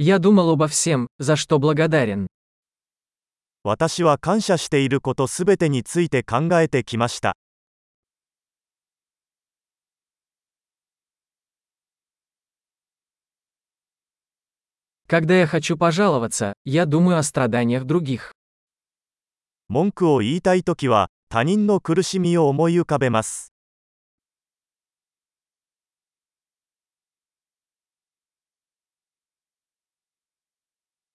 Я думал обо всем, за что благодарен. 私は感謝していることすべてについて考えてきました。 Когда я хочу пожаловаться, я думаю о страданиях других. 文句を言いたいときは、他人の苦しみを思い浮かべます。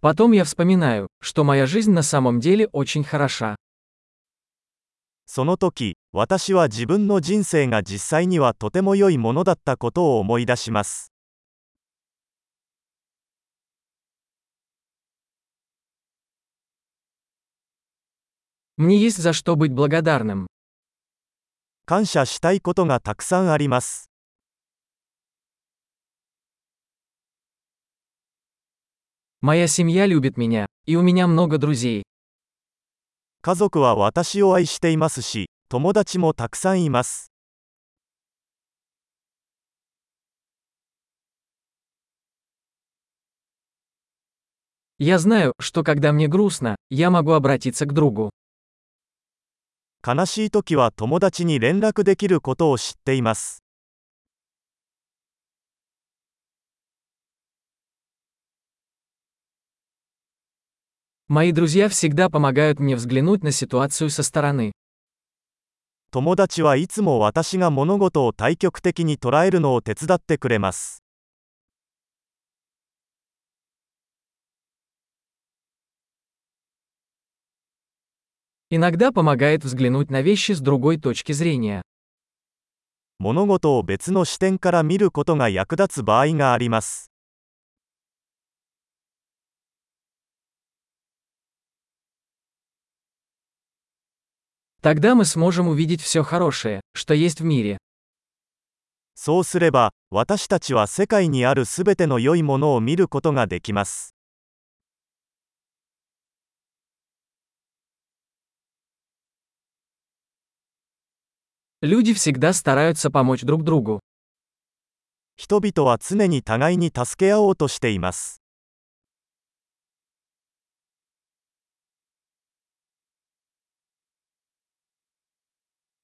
Потом я вспоминаю, что моя жизнь на самом деле очень хороша. その時、私は自分の人生が実際にはとても良いものだったことを思い出します。 Мне есть за что быть благодарным. 感謝したいことがたくさんあります。 Моя семья любит меня, и у меня много друзей. 家族は私を愛していますし、友達もたくさんいます。 Я знаю, что когда мне грустно, я могу обратиться к другу. 悲しい時は友達に連絡できることを知っています。 Мои друзья всегда помогают мне взглянуть на ситуацию со стороны. 友達はいつも私が物事を対極的に捉えるのを手伝ってくれます。 Иногда помогает взглянуть на вещи с другой точки зрения. 物事を別の視点から見ることが役立つ場合があります。 Тогда мы сможем увидеть все хорошее, что есть в мире. そうすれば、私たちは世界にあるすべての良いものを見ることができます。 Люди всегда стараются помочь друг другу. 人々は常に互いに助け合おうとしています。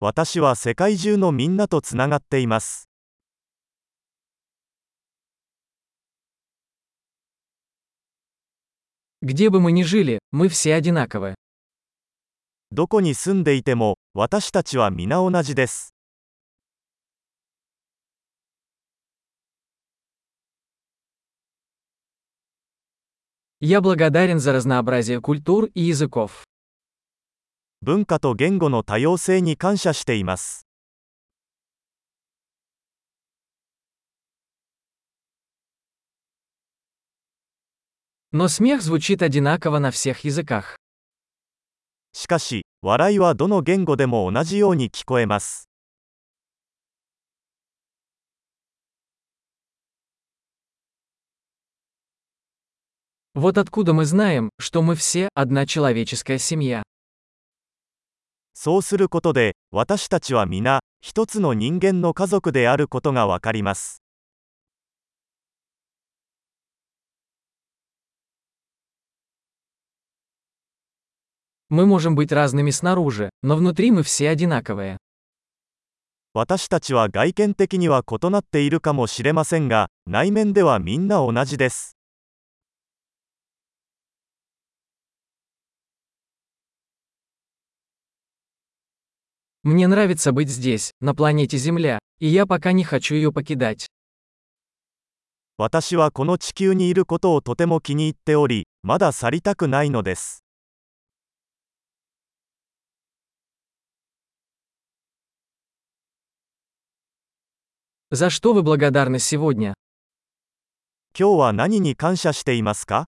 私は世界中のみんなとつながっています。 Где бы мы ни жили, мы все одинаковы. どこに住んでいても、私たちは皆同じです。 Я благодарен за разнообразие культур и языков. 文化と言語の多様性に感謝しています。 Но смех звучит одинаково на всех языках. しかし、笑いはどの言語でも同じように聞こえます。 Вот откуда мы знаем, что мы все одна человеческая семья. そうすることで私たちは皆一つの人間の家族であることがわかります。私たちは外見的には異なっているかもしれませんが内面ではみんな同じです。Мне нравится быть здесь, на планете Земля, и я пока не хочу ее покидать. 私はこの地球にいることをとても気に入っており、まだ去りたくないのです。 За что вы благодарны сегодня? 今日は何に感謝していますか